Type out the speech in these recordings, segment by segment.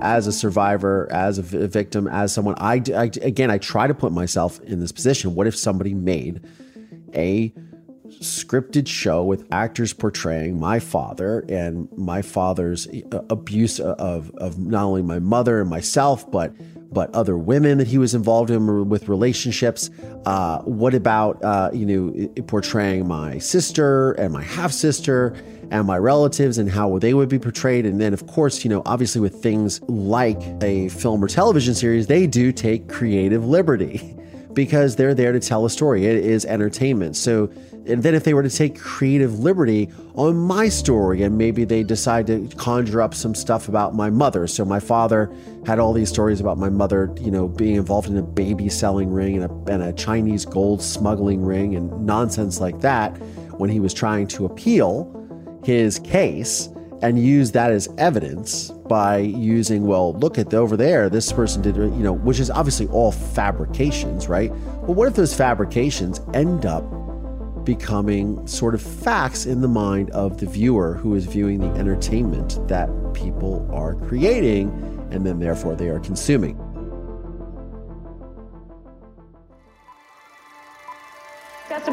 as a survivor, as a victim, as someone, I, I again, I try to put myself in this position. What if somebody made a scripted show with actors portraying my father and my father's uh, abuse of of not only my mother and myself, but but other women that he was involved in with relationships. Uh, what about uh, you know portraying my sister and my half sister? And my relatives and how they would be portrayed. And then, of course, you know, obviously with things like a film or television series, they do take creative liberty because they're there to tell a story. It is entertainment. So, and then if they were to take creative liberty on my story and maybe they decide to conjure up some stuff about my mother. So my father had all these stories about my mother, you know, being involved in a baby selling ring and a, and a Chinese gold smuggling ring and nonsense like that when he was trying to appeal his case and use that as evidence by using, well, look at over there, this person did, you know, which is obviously all fabrications, right? But what if those fabrications end up becoming sort of facts in the mind of the viewer who is viewing the entertainment that people are creating and then therefore they are consuming?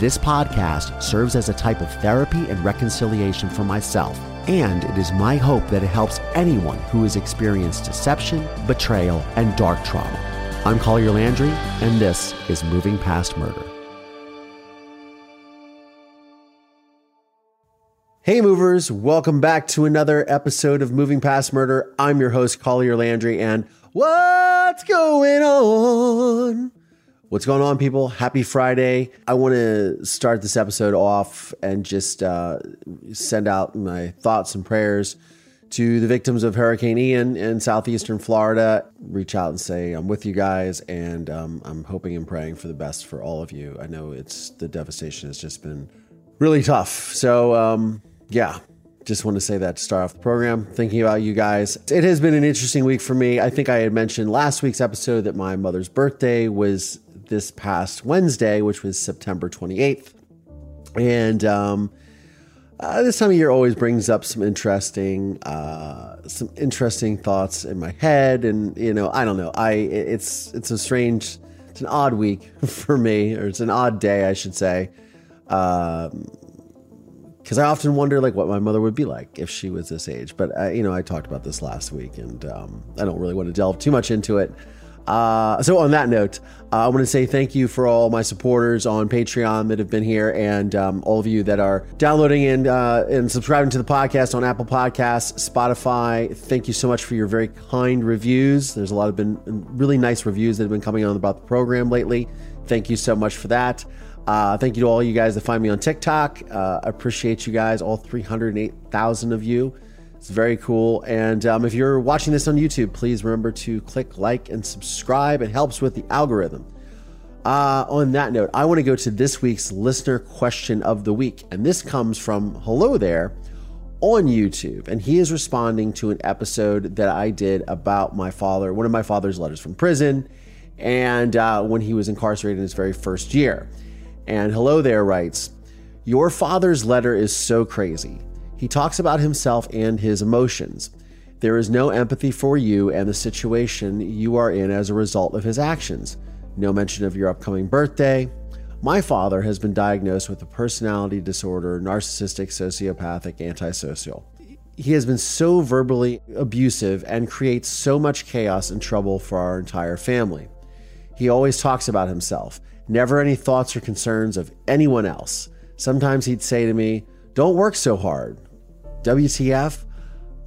This podcast serves as a type of therapy and reconciliation for myself and it is my hope that it helps anyone who has experienced deception, betrayal, and dark trauma. I'm Collier Landry, and this is Moving Past Murder. Hey, movers, welcome back to another episode of Moving Past Murder. I'm your host, Collier Landry, and what's going on? What's going on, people? Happy Friday. I want to start this episode off and just uh, send out my thoughts and prayers to the victims of Hurricane Ian in southeastern Florida. Reach out and say, I'm with you guys, and um, I'm hoping and praying for the best for all of you. I know it's the devastation has just been really tough. So, um, yeah, just want to say that to start off the program, thinking about you guys. It has been an interesting week for me. I think I had mentioned last week's episode that my mother's birthday was this past Wednesday, which was September 28th. And um, uh, this time of year always brings up some interesting, uh, some interesting thoughts in my head, and you know, I don't know. I it's it's a strange, it's an odd week for me, or it's an odd day, I should say, because um, I often wonder like what my mother would be like if she was this age. But I, you know, I talked about this last week, and um, I don't really want to delve too much into it. Uh, so on that note, uh, I want to say thank you for all my supporters on Patreon that have been here, and um, all of you that are downloading and uh, and subscribing to the podcast on Apple Podcasts, Spotify. Thank you so much for your very kind reviews. There's a lot of been really nice reviews that have been coming on about the program lately. Thank you so much for that. Uh, thank you to all you guys that find me on TikTok. Uh, I appreciate you guys, all 308,000 of you. It's very cool. And um, if you're watching this on YouTube, please remember to click like and subscribe. It helps with the algorithm. Uh, on that note, I want to go to this week's listener question of the week. And this comes from Hello There on YouTube. And he is responding to an episode that I did about my father, one of my father's letters from prison, and uh, when he was incarcerated in his very first year. And Hello There writes, Your father's letter is so crazy. He talks about himself and his emotions. There is no empathy for you and the situation you are in as a result of his actions. No mention of your upcoming birthday. My father has been diagnosed with a personality disorder, narcissistic, sociopathic, antisocial. He has been so verbally abusive and creates so much chaos and trouble for our entire family. He always talks about himself, Never any thoughts or concerns of anyone else. Sometimes he'd say to me, Don't work so hard. WTF?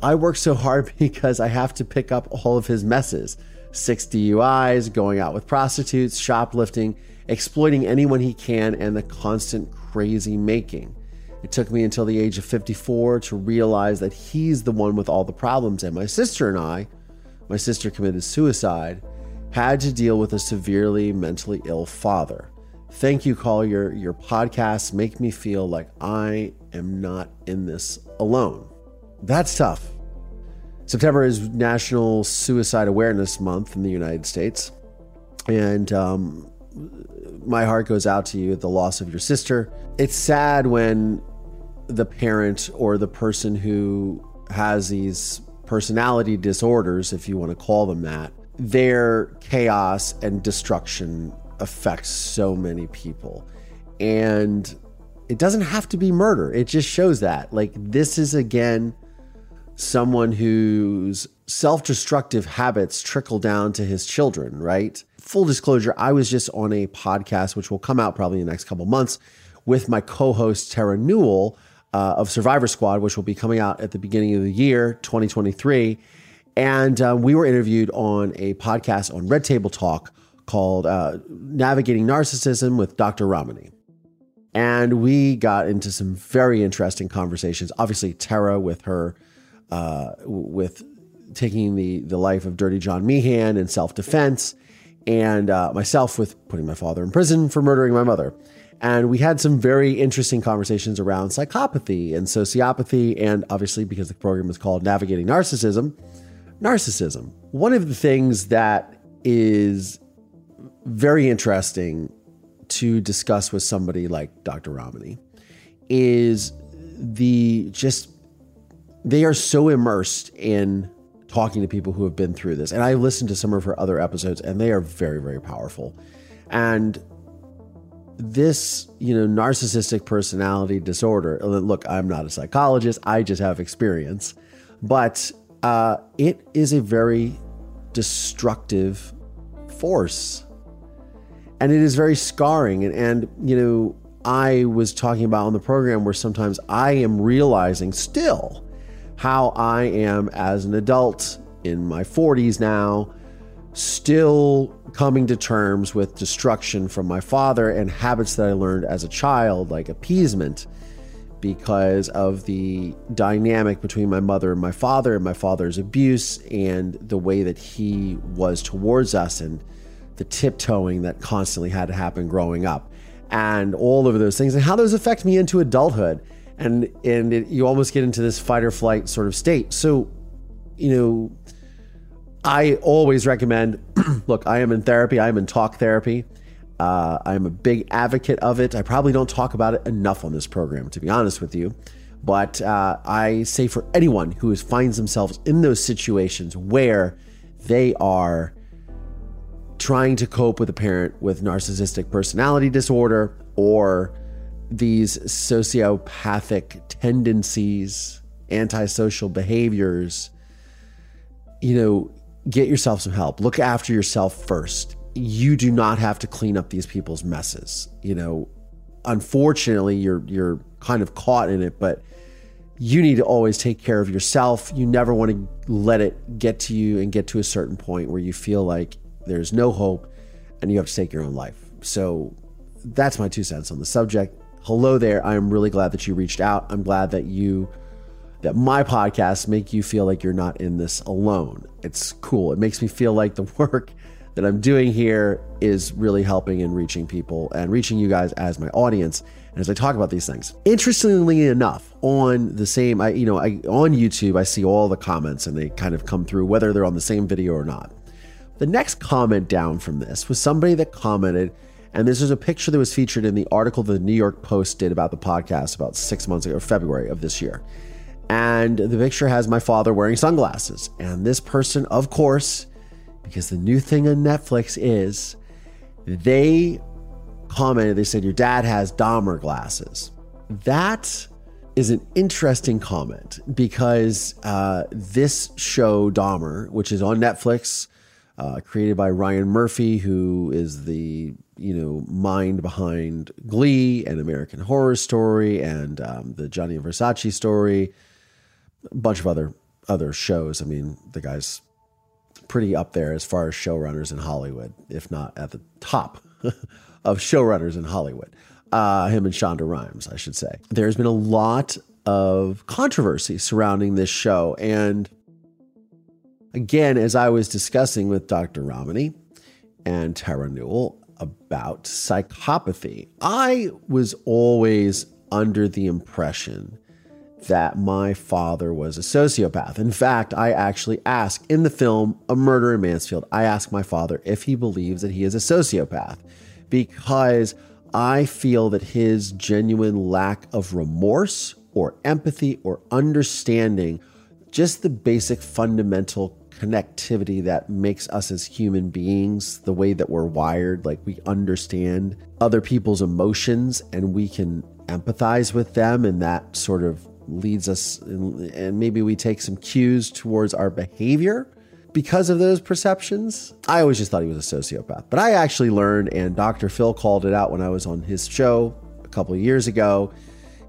I work so hard because I have to pick up all of his messes six DUIs, going out with prostitutes, shoplifting, exploiting anyone he can, and the constant crazy making. It took me until the age of 54 to realize that he's the one with all the problems, and my sister and I, my sister committed suicide, had to deal with a severely mentally ill father. Thank you, Collier. Your podcasts make me feel like I am not in this alone. That's tough. September is National Suicide Awareness Month in the United States. And um, my heart goes out to you at the loss of your sister. It's sad when the parent or the person who has these personality disorders, if you want to call them that, their chaos and destruction affects so many people. And it doesn't have to be murder, it just shows that. Like, this is again someone whose self destructive habits trickle down to his children, right? Full disclosure, I was just on a podcast, which will come out probably in the next couple months, with my co host, Terra Newell uh, of Survivor Squad, which will be coming out at the beginning of the year, 2023. And uh, we were interviewed on a podcast on Red Table Talk called uh, Navigating Narcissism with Dr. Ramani. And we got into some very interesting conversations. Obviously, Terra with her uh, with taking the the life of Dirty John Meehan in self defense, and uh, myself with putting my father in prison for murdering my mother. And we had some very interesting conversations around psychopathy and sociopathy, and obviously because the program is called Navigating Narcissism, narcissism. One of the things that is very interesting to discuss with somebody like Dr. Ramani is the just they are so immersed in talking to people who have been through this. And I listened to some of her other episodes and they are very, very powerful. And this, you know, narcissistic personality disorder, look, I'm not a psychologist, I just have experience, but uh, it is a very destructive force. And it is very scarring. And, and, you know, I was talking about on the program where sometimes I am realizing still how I am as an adult in my 40s now, still coming to terms with destruction from my father and habits that I learned as a child, like appeasement, because of the dynamic between my mother and my father, and my father's abuse, and the way that he was towards us, and the tiptoeing that constantly had to happen growing up, and all of those things, and how those affect me into adulthood and and it, you almost get into this fight or flight sort of state. So, you know, I always recommend. look, I am in therapy. I am in talk therapy. Uh, I'm a big advocate of it. I probably don't talk about it enough on this program, to be honest with you. But uh, I say for anyone who is, finds themselves in those situations where they are trying to cope with a parent with narcissistic personality disorder or these sociopathic tendencies, antisocial behaviors, you know, get yourself some help. Look after yourself first. You do not have to clean up these people's messes. You know, unfortunately, you're you're kind of caught in it, but you need to always take care of yourself. You never want to let it get to you and get to a certain point where you feel like there's no hope and you have to take your own life. So that's my two cents on the subject hello there. I'm really glad that you reached out. I'm glad that you that my podcasts make you feel like you're not in this alone. It's cool. It makes me feel like the work that I'm doing here is really helping and reaching people and reaching you guys as my audience. And as I talk about these things, interestingly enough, on the same, I you know, I on YouTube, I see all the comments and they kind of come through whether they're on the same video or not. The next comment down from this was somebody that commented and this is a picture that was featured in the article the New York Post did about the podcast about six months ago, February of this year. And the picture has my father wearing sunglasses. And this person, of course, because the new thing on Netflix is they commented, they said, Your dad has Dahmer glasses. That is an interesting comment because uh, this show, Dahmer, which is on Netflix, uh, created by Ryan Murphy, who is the you know mind behind Glee and American Horror Story and um, the Gianni Versace story, a bunch of other other shows. I mean, the guy's pretty up there as far as showrunners in Hollywood, if not at the top of showrunners in Hollywood. Uh, him and Shonda Rhimes, I should say. There's been a lot of controversy surrounding this show. And again, as I was discussing with Dr. Ramani and Terra Newell about psychopathy, I was always under the impression that my father was a sociopath. In fact, I actually ask in the film A Murder in Mansfield, I ask my father if he believes that he is a sociopath because I feel that his genuine lack of remorse or empathy or understanding just the basic fundamental connectivity that makes us as human beings the way that we're wired like we understand other people's emotions and we can empathize with them and that sort of leads us and maybe we take some cues towards our behavior because of those perceptions. I always just thought he was a sociopath. But I actually learned, and Dr. Phil called it out when I was on his show a couple years ago.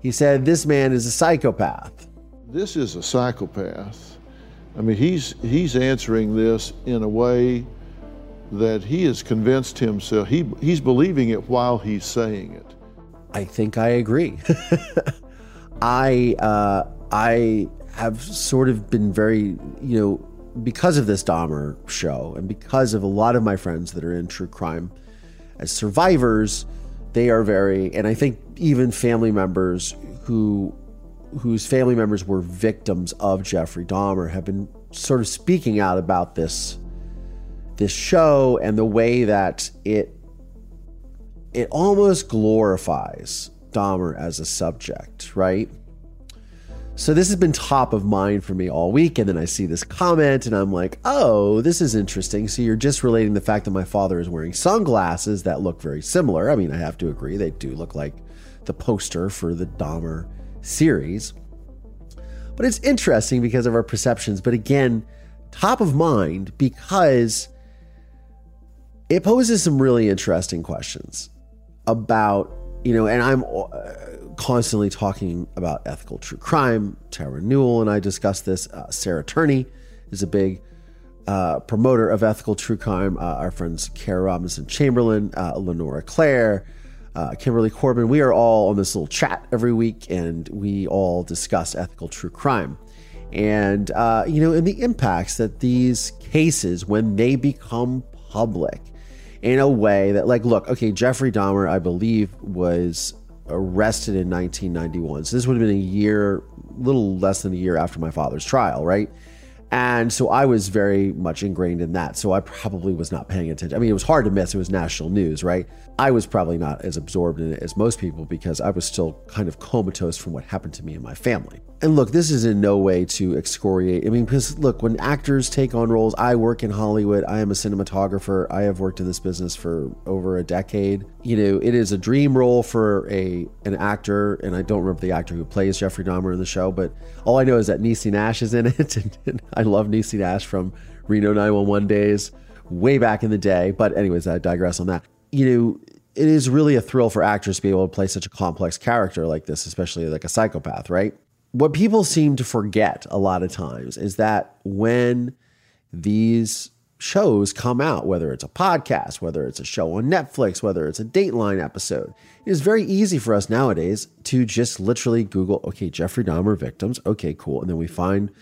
He said, This man is a psychopath. This is a psychopath. I mean, he's, he's answering this in a way that he has convinced himself, he, he's believing it while he's saying it. I think I agree. I uh, I have sort of been very, you know, because of this Dahmer show and because of a lot of my friends that are in true crime as survivors, they are very, and I think even family members who whose family members were victims of Jeffrey Dahmer have been sort of speaking out about this this show and the way that it it almost glorifies Dahmer as a subject, right? So this has been top of mind for me all week. And then I see this comment and I'm like, oh, this is interesting. So you're just relating the fact that my father is wearing sunglasses that look very similar. I mean, I have to agree, they do look like the poster for the Dahmer series. But it's interesting because of our perceptions. But again, top of mind because it poses some really interesting questions about, you know, and I'm constantly talking about ethical true crime. Terra Newell and I discussed this. Uh, Sarah Turney is a big uh, promoter of ethical true crime. Uh, our friends Kara Robinson Chamberlain, uh, Lenora Claire, uh, Kimberly Corbin. We are all on this little chat every week, and we all discuss ethical true crime. And uh, you know, and the impacts that these cases, when they become public, in a way that, like, look, okay, Jeffrey Dahmer, I believe, was arrested in 1991. So this would have been a year, little less than a year after my father's trial, right? And so I was very much ingrained in that. So I probably was not paying attention. I mean, it was hard to miss. It was national news, right? I was probably not as absorbed in it as most people because I was still kind of comatose from what happened to me and my family. And look, this is in no way to excoriate. I mean, because look, when actors take on roles, I work in Hollywood. I am a cinematographer. I have worked in this business for over a decade. You know, it is a dream role for a an actor, and I don't remember the actor who plays Jeffrey Dahmer in the show, but all I know is that Niecy Nash is in it, and, and I love Niecy Nash from Reno 911 days, way back in the day. But anyways, I digress on that. You know, it is really a thrill for actors to be able to play such a complex character like this, especially like a psychopath, right? what people seem to forget a lot of times is that when these shows come out, whether it's a podcast, whether it's a show on Netflix, whether it's a Dateline episode, it is very easy for us nowadays to just literally Google, okay, Jeffrey Dahmer victims. Okay, cool. And then we find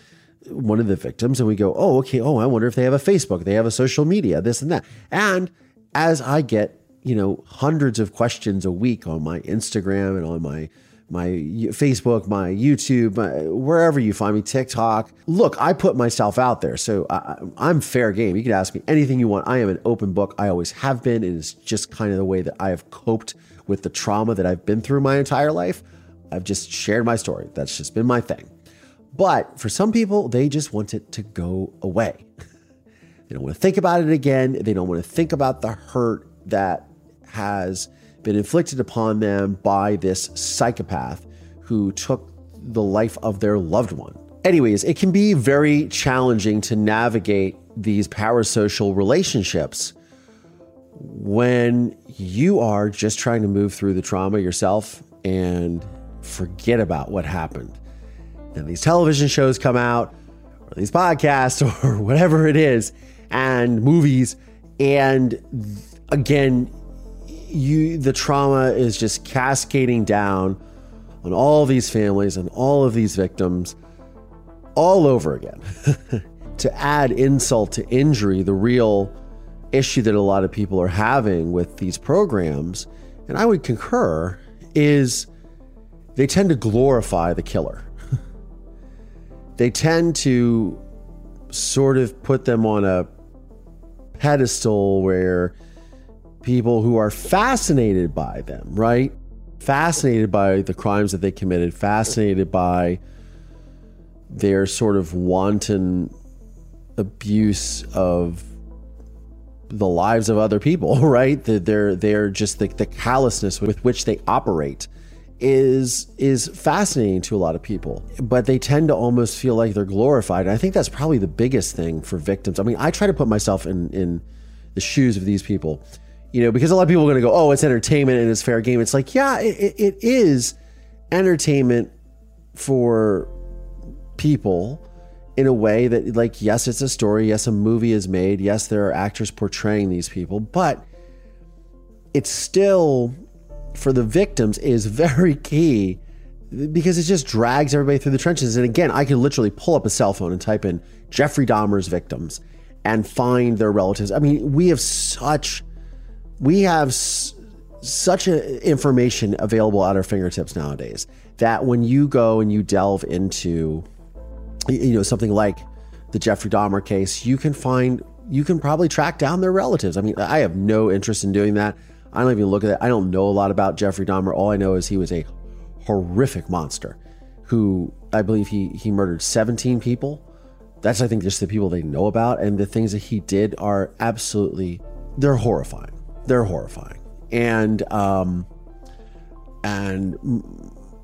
one of the victims and we go, oh, okay, oh, I wonder if they have a Facebook, they have a social media, this and that. And as I get, you know, hundreds of questions a week on my Instagram and on my my Facebook, my YouTube, my, wherever you find me, TikTok. Look, I put myself out there, so I, I'm fair game. You can ask me anything you want. I am an open book. I always have been. It is just kind of the way that I have coped with the trauma that I've been through my entire life. I've just shared my story. That's just been my thing. But for some people, they just want it to go away. they don't want to think about it again. They don't want to think about the hurt that has been inflicted upon them by this psychopath who took the life of their loved one. Anyways, it can be very challenging to navigate these parasocial relationships when you are just trying to move through the trauma yourself and forget about what happened. And these television shows come out, or these podcasts, or whatever it is, and movies, and again, you the trauma is just cascading down on all these families and all of these victims all over again. to add insult to injury, the real issue that a lot of people are having with these programs, and I would concur, is they tend to glorify the killer. they tend to sort of put them on a pedestal where people who are fascinated by them, right? Fascinated by the crimes that they committed, fascinated by their sort of wanton abuse of the lives of other people, right? They're they're just the, the callousness with which they operate is is fascinating to a lot of people, but they tend to almost feel like they're glorified. And I think that's probably the biggest thing for victims. I mean, I try to put myself in in the shoes of these people, you know, because a lot of people are going to go, "Oh, it's entertainment and it's fair game." It's like, yeah, it, it is entertainment for people in a way that like yes it's a story yes a movie is made yes there are actors portraying these people but it's still for the victims is very key because it just drags everybody through the trenches and again i can literally pull up a cell phone and type in jeffrey dahmer's victims and find their relatives i mean we have such we have s- such a, information available at our fingertips nowadays that when you go and you delve into you know, something like the Jeffrey Dahmer case, you can find, you can probably track down their relatives. I mean, I have no interest in doing that. I don't even look at it. I don't know a lot about Jeffrey Dahmer. All I know is he was a horrific monster who I believe he he murdered 17 people. That's I think just the people they know about and the things that he did are absolutely they're horrifying. They're horrifying. And um and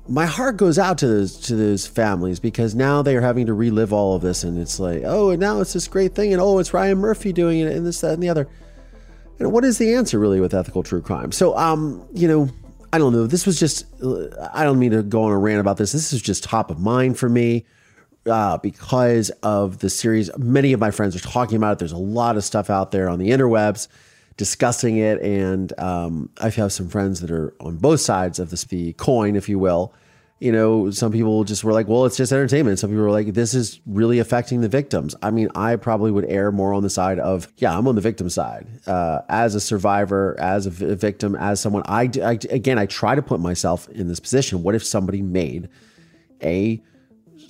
my heart goes out to those to those families because now they are having to relive all of this, and it's like, oh, and now it's this great thing, and oh, it's Ryan Murphy doing it, and this, that, and the other. And what is the answer really with ethical true crime? So, um, you know, I don't know. This was just, I don't mean to go on a rant about this. This is just top of mind for me uh, because of the series. Many of my friends are talking about it. There's a lot of stuff out there on the interwebs discussing it. And um, I have some friends that are on both sides of this, the coin, if you will. You know, some people just were like, well, it's just entertainment. Some people were like, this is really affecting the victims. I mean, I probably would err more on the side of, yeah, I'm on the victim side. Uh, as a survivor, as a victim, as someone, I, I, again, I try to put myself in this position. What if somebody made a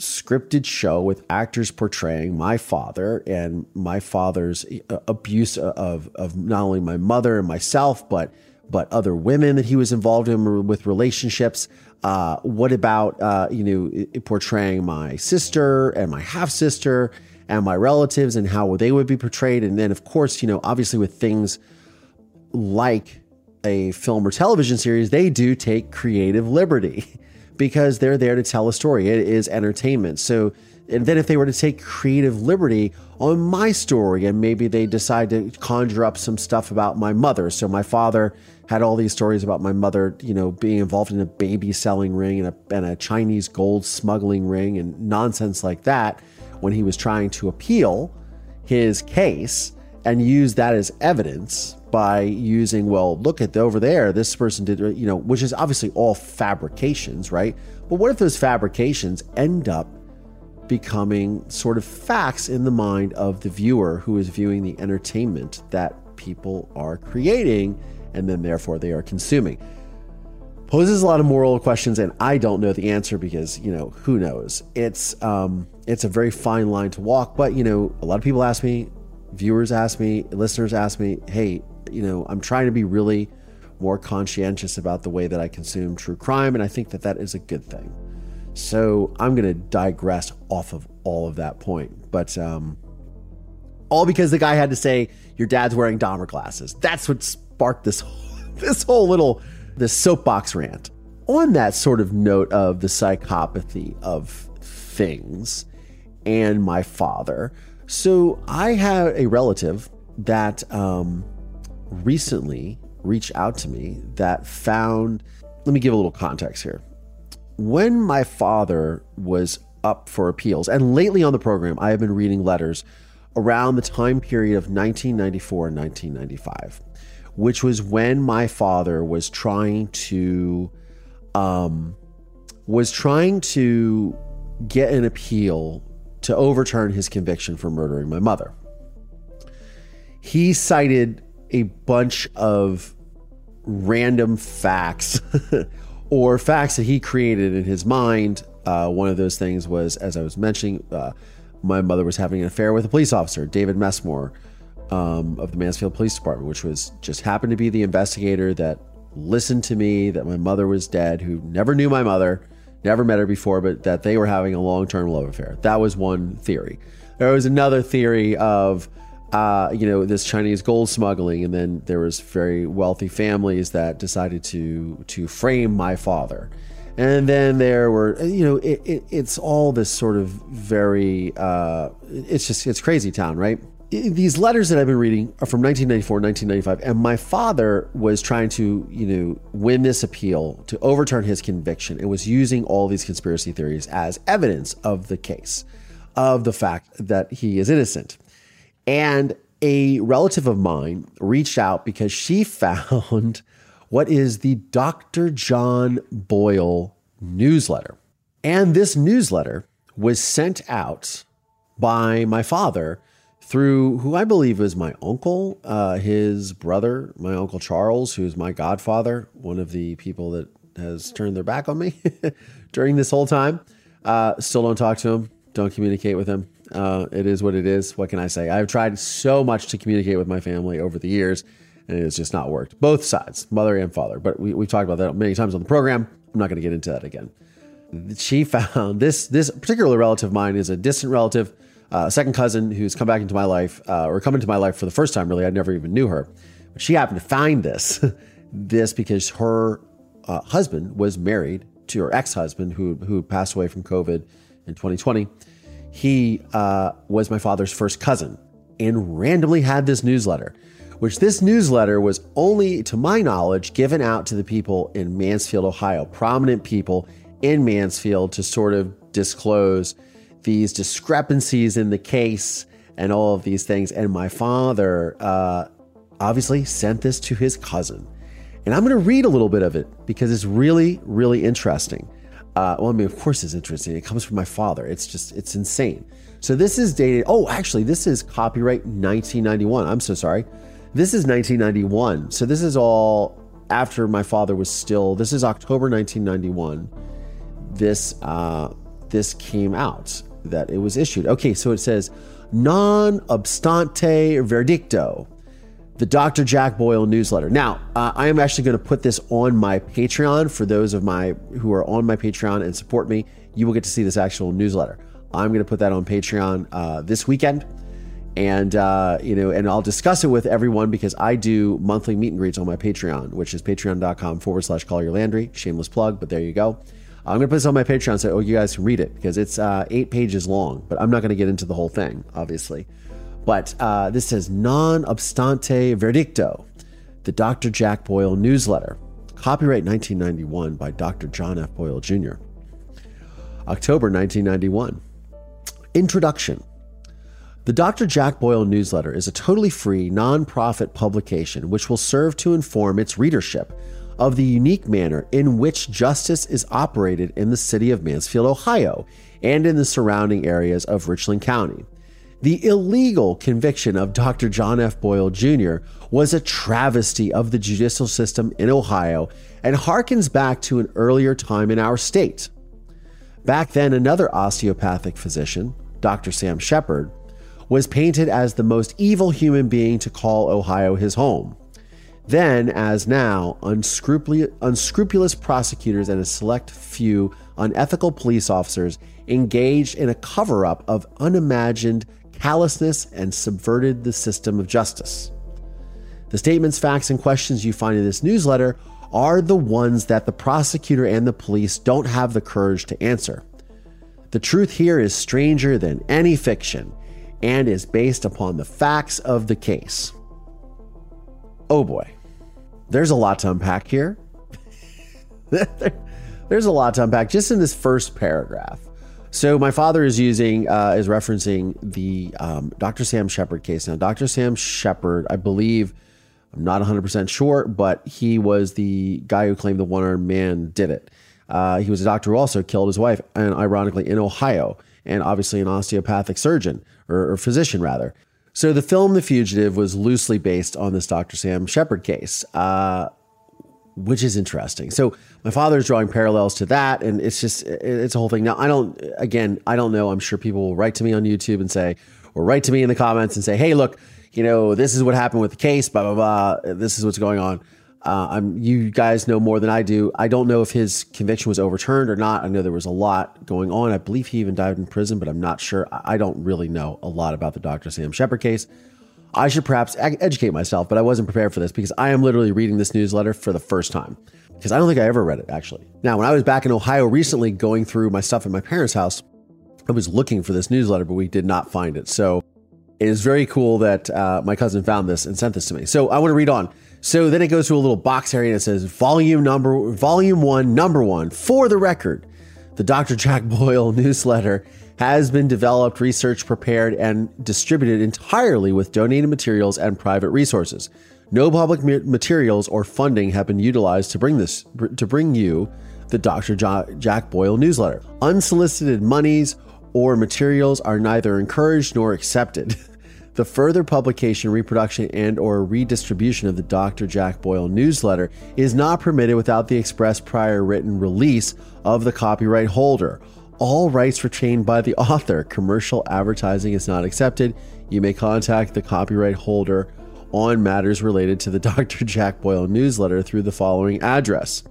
scripted show with actors portraying my father and my father's uh, abuse of of not only my mother and myself, but but other women that he was involved in with relationships. Uh, what about uh, you know portraying my sister and my half sister and my relatives and how they would be portrayed? And then of course you know obviously with things like a film or television series, they do take creative liberty. because they're there to tell a story. It is entertainment. So, and then if they were to take creative liberty on my story and maybe they decide to conjure up some stuff about my mother. So, my father had all these stories about my mother, you know, being involved in a baby selling ring and a, and a Chinese gold smuggling ring and nonsense like that when he was trying to appeal his case and use that as evidence by using, well, look at the, over there, this person did, you know, which is obviously all fabrications, right? But what if those fabrications end up becoming sort of facts in the mind of the viewer who is viewing the entertainment that people are creating and then therefore they are consuming? Poses a lot of moral questions, and I don't know the answer because you know who knows. It's um, it's a very fine line to walk, but you know a lot of people ask me, viewers ask me, listeners ask me, hey, you know, I'm trying to be really more conscientious about the way that I consume true crime, and I think that that is a good thing. So I'm going to digress off of all of that point, but um, all because the guy had to say your dad's wearing Dahmer glasses. That's what sparked this this whole little this soapbox rant. On that sort of note of the psychopathy of things, and my father. So I had a relative that um, recently reached out to me that found. Let me give a little context here. When my father was up for appeals, and lately on the program, I have been reading letters around the time period of 1994 and 1995, which was when my father was trying to um, was trying to get an appeal to overturn his conviction for murdering my mother. He cited a bunch of random facts or facts that he created in his mind. Uh, one of those things was, as I was mentioning, uh, my mother was having an affair with a police officer, David Messmore um, of the Mansfield Police Department, which was just happened to be the investigator that listened to me that my mother was dead, who never knew my mother, never met her before, but that they were having a long term love affair. That was one theory. There was another theory of, uh, you know, this Chinese gold smuggling, and then there was very wealthy families that decided to to frame my father. And then there were, you know, it, it, it's all this sort of very, uh, it's just, it's crazy town, right? these letters that I've been reading are from 1994, 1995, and my father was trying to, you know, win this appeal to overturn his conviction and was using all these conspiracy theories as evidence of the case, of the fact that he is innocent. And a relative of mine reached out because she found what is the Dr. John Boyle newsletter. And this newsletter was sent out by my father through who I believe is my uncle, uh, his brother, my uncle Charles, who's my godfather, one of the people that has turned their back on me during this whole time. Uh, still don't talk to him, don't communicate with him. Uh, it is what it is. What can I say? I've tried so much to communicate with my family over the years, and it has just not worked. Both sides, mother and father. But we, we've talked about that many times on the program. I'm not going to get into that again. She found this this particular relative of mine is a distant relative uh, second cousin who's come back into my life, uh, or come into my life for the first time, really. I never even knew her. But she happened to find this, this because her uh, husband was married to her ex husband who, who passed away from COVID in 2020. He uh, was my father's first cousin and randomly had this newsletter, which this newsletter was only, to my knowledge, given out to the people in Mansfield, Ohio, prominent people in Mansfield to sort of disclose these discrepancies in the case and all of these things. And my father uh, obviously sent this to his cousin. And I'm going to read a little bit of it because it's really, really interesting. Uh, well, I mean, of course, it's interesting. It comes from my father. It's just, it's insane. So this is dated. Oh, actually, this is copyright 1991. I'm so sorry. This is 1991. So this is all after my father was still. This is October 1991. This uh, this came out that it was issued. Okay, so it says non obstante verdicto, the Dr. Jack Boyle newsletter. Now, uh, I am actually going to put this on my Patreon for those of my who are on my Patreon and support me. You will get to see this actual newsletter. I'm going to put that on Patreon uh, this weekend, and uh, you know, and I'll discuss it with everyone because I do monthly meet and greets on my Patreon, which is patreon.com forward slash Collier Landry. Shameless plug, but there you go. I'm going to put this on my Patreon so you guys can read it because it's uh, eight pages long, but I'm not going to get into the whole thing, obviously. But uh, this says non obstante verdicto, the Dr. Jack Boyle newsletter, copyright 1991 by Dr. John F. Boyle Jr. October 1991. Introduction. The Dr. Jack Boyle newsletter is a totally free, non-profit publication which will serve to inform its readership of the unique manner in which justice is operated in the city of Mansfield, Ohio, and in the surrounding areas of Richland County. The illegal conviction of Dr. John F. Boyle Jr. was a travesty of the judicial system in Ohio and harkens back to an earlier time in our state. Back then, another osteopathic physician, Dr. Sam Sheppard, was painted as the most evil human being to call Ohio his home. Then, as now, unscrupulous, prosecutors and a select few unethical police officers engaged in a cover up of unimagined callousness and subverted the system of justice. The statements, facts, and questions you find in this newsletter are the ones that the prosecutor and the police don't have the courage to answer. The truth here is stranger than any fiction and is based upon the facts of the case. Oh boy, there's a lot to unpack here. there's a lot to unpack just in this first paragraph. So my father is using uh, is referencing the um, Dr. Sam Sheppard case. Now, Dr. Sam Sheppard, I believe, I'm not 100 percent sure, but he was the guy who claimed the one armed man did it. Uh, he was a doctor who also killed his wife, and ironically in Ohio, and obviously an osteopathic surgeon or, or physician rather. So the film The Fugitive was loosely based on this Dr. Sam Sheppard case. Uh, which is interesting. So my father's drawing parallels to that, and it's just it's a whole thing. Now I don't, again, I don't know. I'm sure people will write to me on YouTube and say, or write to me in the comments and say, hey, look, you know, this is what happened with the case, blah blah blah. This is what's going on. Uh, I'm, you guys know more than I do. I don't know if his conviction was overturned or not. I know there was a lot going on. I believe he even died in prison, but I'm not sure. I don't really know a lot about the Dr. Sam Sheppard case. I should perhaps educate myself, but I wasn't prepared for this because I am literally reading this newsletter for the first time because I don't think I ever read it actually. Now, when I was back in Ohio recently going through my stuff at my parents' house, I was looking for this newsletter, but we did not find it. So it is very cool that uh, my cousin found this and sent this to me. So I want to read on. So then it goes to a little box area and it says volume number, volume one, number one, for the record, the Dr. Jack Boyle newsletter has been developed, researched, prepared, and distributed entirely with donated materials and private resources. No public materials or funding have been utilized to bring this to bring you the Dr. Jack Boyle newsletter. Unsolicited monies or materials are neither encouraged nor accepted. the further publication, reproduction, and or redistribution of the Dr. Jack Boyle newsletter is not permitted without the express prior written release of the copyright holder all rights retained by the author. Commercial advertising is not accepted. You may contact the copyright holder on matters related to the Dr. Jack Boyle newsletter through the following address.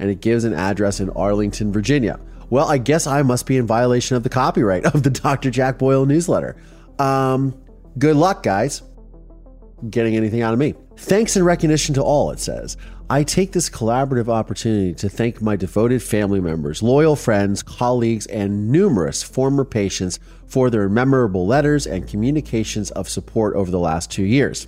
And it gives an address in Arlington, Virginia. Well, I guess I must be in violation of the copyright of the Dr. Jack Boyle newsletter. Um, good luck, guys, getting anything out of me. Thanks and recognition to all, it says. I take this collaborative opportunity to thank my devoted family members, loyal friends, colleagues, and numerous former patients for their memorable letters and communications of support over the last two years.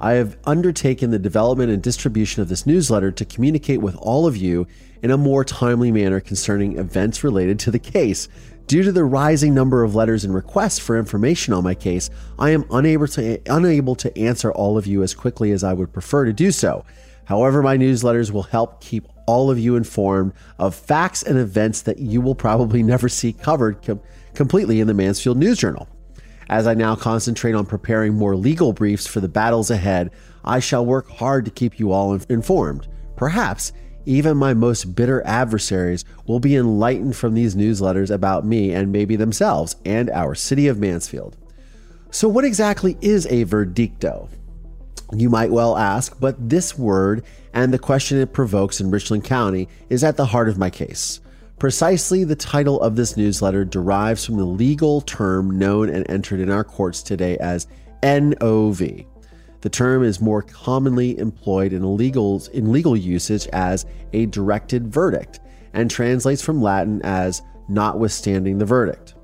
I have undertaken the development and distribution of this newsletter to communicate with all of you in a more timely manner concerning events related to the case. Due to the rising number of letters and requests for information on my case, I am unable to, unable to answer all of you as quickly as I would prefer to do so. However, my newsletters will help keep all of you informed of facts and events that you will probably never see covered com- completely in the Mansfield News Journal. As I now concentrate on preparing more legal briefs for the battles ahead, I shall work hard to keep you all informed. Perhaps even my most bitter adversaries will be enlightened from these newsletters about me and maybe themselves and our city of Mansfield. So, what exactly is a verdicto? You might well ask, but this word and the question it provokes in Richland County is at the heart of my case. Precisely the title of this newsletter derives from the legal term known and entered in our courts today as NOV. The term is more commonly employed in legal, in legal usage as a directed verdict and translates from Latin as notwithstanding the verdict.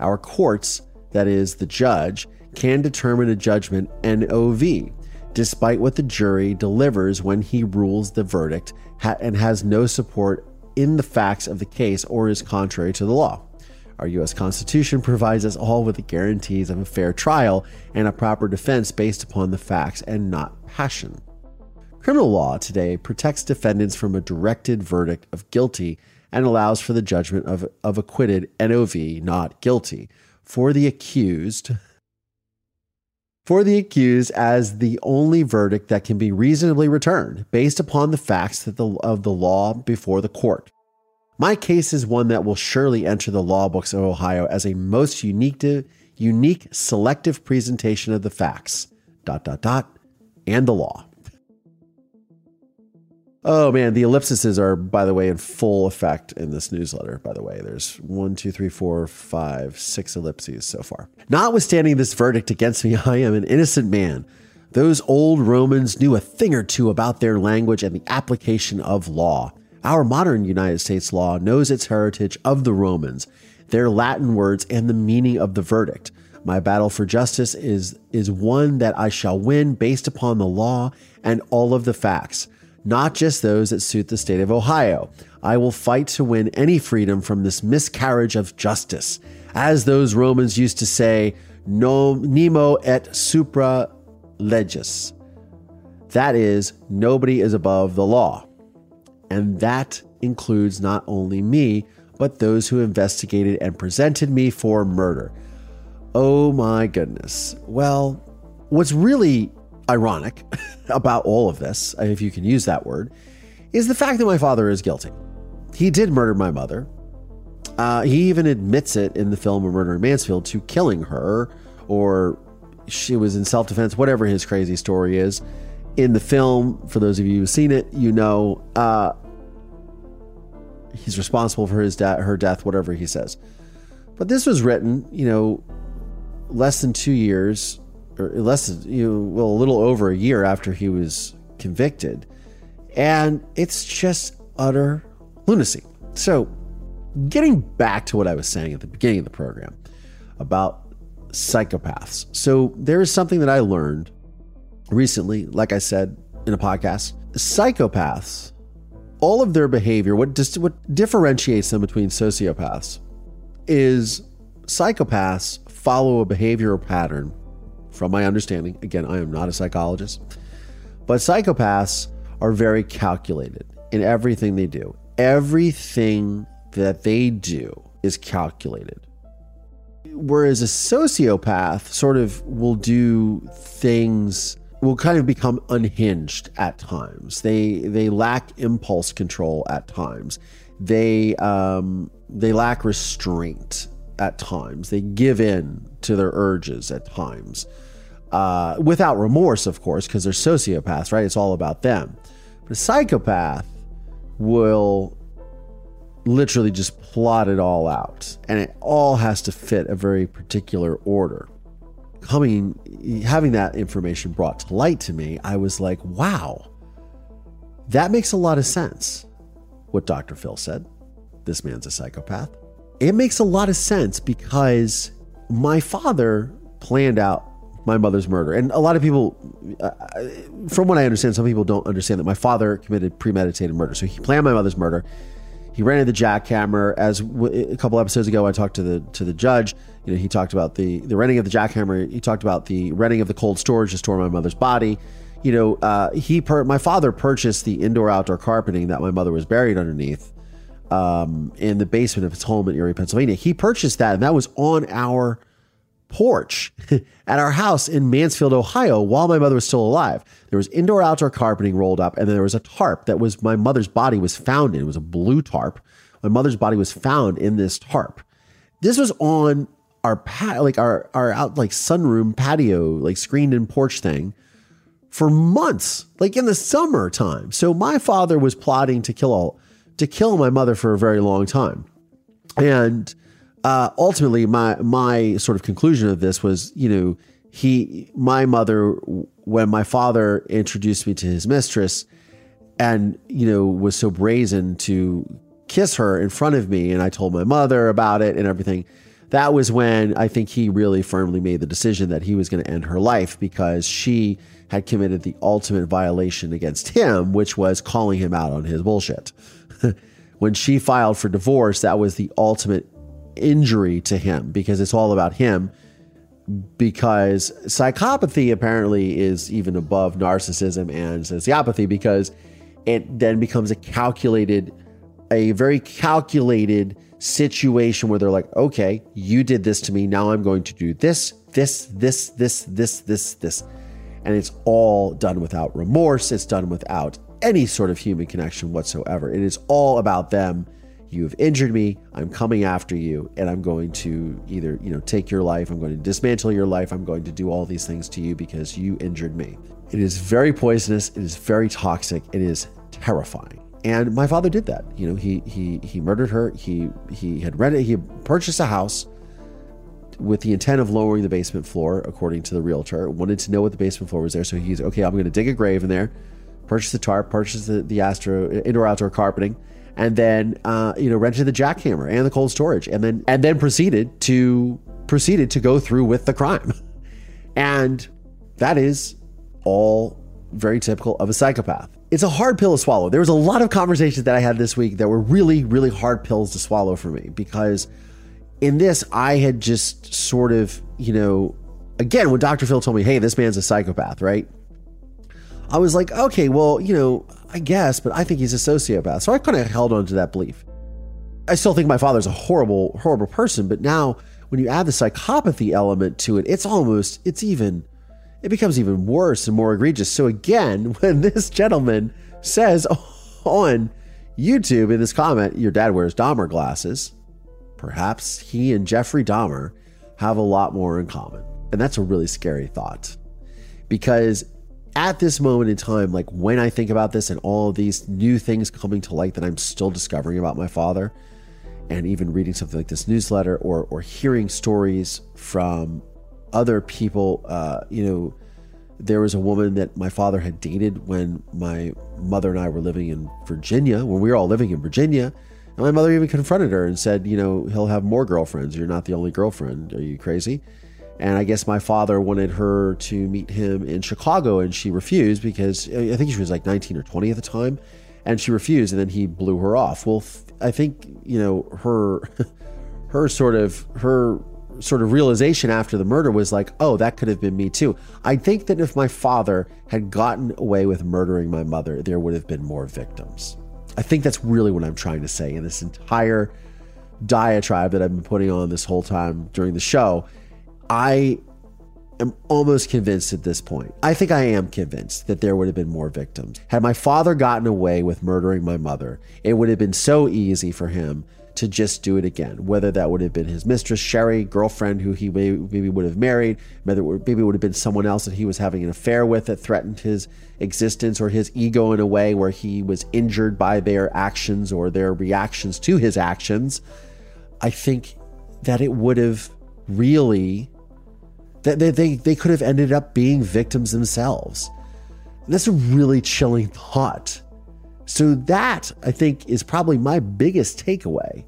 Our courts, that is, the judge, can determine a judgment NOV despite what the jury delivers when he rules the verdict and has no support in the facts of the case or is contrary to the law. Our U.S. Constitution provides us all with the guarantees of a fair trial and a proper defense based upon the facts and not passion. Criminal law today protects defendants from a directed verdict of guilty and allows for the judgment of, of acquitted NOV, not guilty, for the accused for the accused as the only verdict that can be reasonably returned based upon the facts the, of the law before the court. My case is one that will surely enter the law books of Ohio as a most unique, to, unique selective presentation of the facts, dot, dot, dot, and the law. Oh man, the ellipses are, by the way, in full effect in this newsletter. By the way, there's one, two, three, four, five, six ellipses so far. Notwithstanding this verdict against me, I am an innocent man. Those old Romans knew a thing or two about their language and the application of law. Our modern United States law knows its heritage of the Romans. their Latin words, and the meaning of the verdict. My battle for justice is, is one that I shall win based upon the law and all of the facts, not just those that suit the state of Ohio. I will fight to win any freedom from this miscarriage of justice. As those Romans used to say, no, nemo et supra legis. That is, nobody is above the law. And that includes not only me, but those who investigated and presented me for murder. Oh my goodness. Well, what's really ironic about all of this, if you can use that word, is the fact that my father is guilty. He did murder my mother. Uh, he even admits it in the film A Murder in Mansfield to killing her, or she was in self defense, whatever his crazy story is. In the film, for those of you who've seen it, you know uh, he's responsible for his de- her death, whatever he says. But this was written, you know, less than two years, or less than, you know, well, a little over a year after he was convicted. And it's just utter lunacy. So, getting back to what I was saying at the beginning of the program about psychopaths. So, there is something that I learned recently, like I said in a podcast. Psychopaths, all of their behavior, what, dis- what differentiates them between sociopaths is psychopaths follow a behavioral pattern, from my understanding. Again, I am not a psychologist, but psychopaths are very calculated in everything they do. Everything that they do is calculated. Whereas a sociopath sort of will do things will kind of become unhinged at times. They they lack impulse control at times. They um, they lack restraint at times. They give in to their urges at times, uh, without remorse, of course, because they're sociopaths, right? It's all about them. But a psychopath will literally just plot it all out, and it all has to fit a very particular order. Coming, having that information brought to light to me, I was like, wow, that makes a lot of sense. What Dr. Phil said. This man's a psychopath. It makes a lot of sense because my father planned out my mother's murder. And a lot of people, uh, from what I understand, some people don't understand that my father committed premeditated murder. So he planned my mother's murder. He rented the jackhammer. As w- a couple episodes ago, I talked to the to the judge. You know, he talked about the the renting of the jackhammer. He talked about the renting of the cold storage to store my mother's body. You know, uh, he per- my father purchased the indoor outdoor carpeting that my mother was buried underneath um, in the basement of his home in Erie, Pennsylvania. He purchased that, and that was on our porch at our house in Mansfield, Ohio, while my mother was still alive. There was indoor outdoor carpeting rolled up, and then there was a tarp that was my mother's body was found in. It was a blue tarp. My mother's body was found in this tarp. This was on our pat, like our our out like sunroom patio, like screened in porch thing for months, like in the summertime. So my father was plotting to kill all to kill my mother for a very long time, and uh, ultimately, my my sort of conclusion of this was, you know, he, my mother, when my father introduced me to his mistress, and you know, was so brazen to kiss her in front of me, and I told my mother about it and everything. That was when I think he really firmly made the decision that he was going to end her life because she had committed the ultimate violation against him, which was calling him out on his bullshit. when she filed for divorce, that was the ultimate injury to him because it's all about him. Because psychopathy apparently is even above narcissism and sociopathy because it then becomes a calculated, a very calculated situation where they're like, okay, you did this to me. Now I'm going to do this, this, this, this, this, this, this. And it's all done without remorse. It's done without any sort of human connection whatsoever. It is all about them you have injured me i'm coming after you and i'm going to either you know take your life i'm going to dismantle your life i'm going to do all these things to you because you injured me. It is very poisonous it is very toxic it is terrifying. And my father did that you know he he he murdered her he he had rented he purchased a house with the intent of lowering the basement floor according to the realtor wanted to know what the basement floor was there so he's okay i'm going to dig a grave in there purchase the tarp purchase the, the astro indoor outdoor carpeting and then uh, you know rented the jackhammer and the cold storage, and then and then proceeded to proceeded to go through with the crime, and that is all very typical of a psychopath. It's a hard pill to swallow. There was a lot of conversations that I had this week that were really, really hard pills to swallow for me because in this, I had just sort of, you know, again, when Dr. Phil told me, hey, this man's a psychopath, right? I was like, okay, well, you know, I guess, but I think he's a sociopath. So I kind of held on to that belief. I still think my father's a horrible, horrible person, but now when you add the psychopathy element to it, it's almost, it's even it becomes even worse and more egregious. So, again, when this gentleman says on YouTube in this comment, your dad wears Dahmer glasses, perhaps he and Jeffrey Dahmer have a lot more in common. And that's a really scary thought because at this moment in time, like when I think about this and all these new things coming to light that I'm still discovering about my father, and even reading something like this newsletter or or hearing stories from other people. Uh, you know, there was a woman that my father had dated when my mother and I were living in Virginia, when we were all living in Virginia. And my mother even confronted her and said, You know, he'll have more girlfriends. You're not the only girlfriend. Are you crazy? And I guess my father wanted her to meet him in Chicago, and she refused because I think she was like 19 or 20 at the time. And she refused, and then he blew her off. Well, I think, you know, her. her sort of her sort of realization after the murder was like, oh, that could have been me too. I think that if my father had gotten away with murdering my mother, there would have been more victims. I think that's really what I'm trying to say in this entire diatribe that I've been putting on this whole time during the show. I am almost convinced at this point. I think I am convinced that there would have been more victims. Had my father gotten away with murdering my mother, it would have been so easy for him to just do it again. Whether that would have been his mistress, Sherry, girlfriend who he maybe would have married, maybe it would have been someone else that he was having an affair with that threatened his existence or his ego in a way where he was injured by their actions or their reactions to his actions. I think that it would have really that they, they, they could have ended up being victims themselves. And that's a really chilling thought. So that I think is probably my biggest takeaway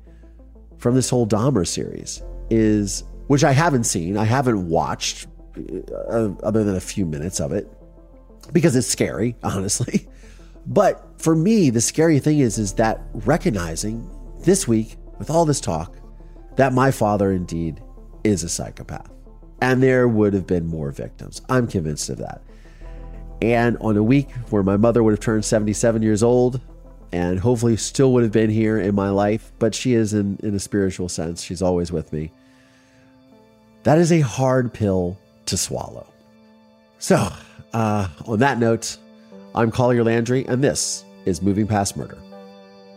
from this whole Dahmer series is which I haven't seen, I haven't watched uh, other than a few minutes of it because it's scary, honestly. But for me, the scary thing is is that recognizing this week with all this talk that my father indeed is a psychopath. And there would have been more victims. I'm convinced of that. And on a week where my mother would have turned 77 years old and hopefully still would have been here in my life, but she is in, in a spiritual sense. She's always with me. That is a hard pill to swallow. So, uh, on that note, I'm Collier Landry, and this is Moving Past Murder.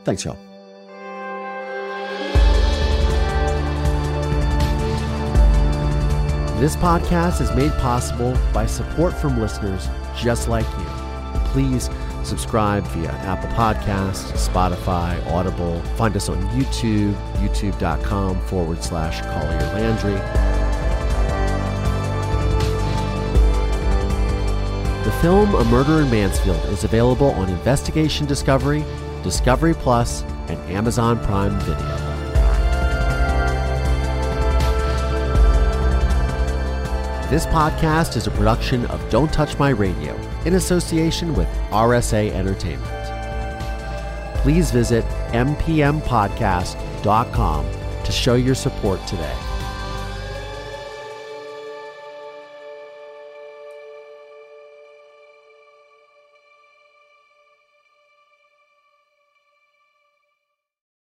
Thanks, y'all. This podcast is made possible by support from listeners just like you. Please subscribe via Apple Podcasts, Spotify, Audible. Find us on YouTube, youtube.com forward slash Collier Landry. The film A Murder in Mansfield is available on Investigation Discovery, Discovery Plus, and Amazon Prime Video. This podcast is a production of Don't Touch My Radio in association with RSA Entertainment. Please visit mpmpodcast.com to show your support today.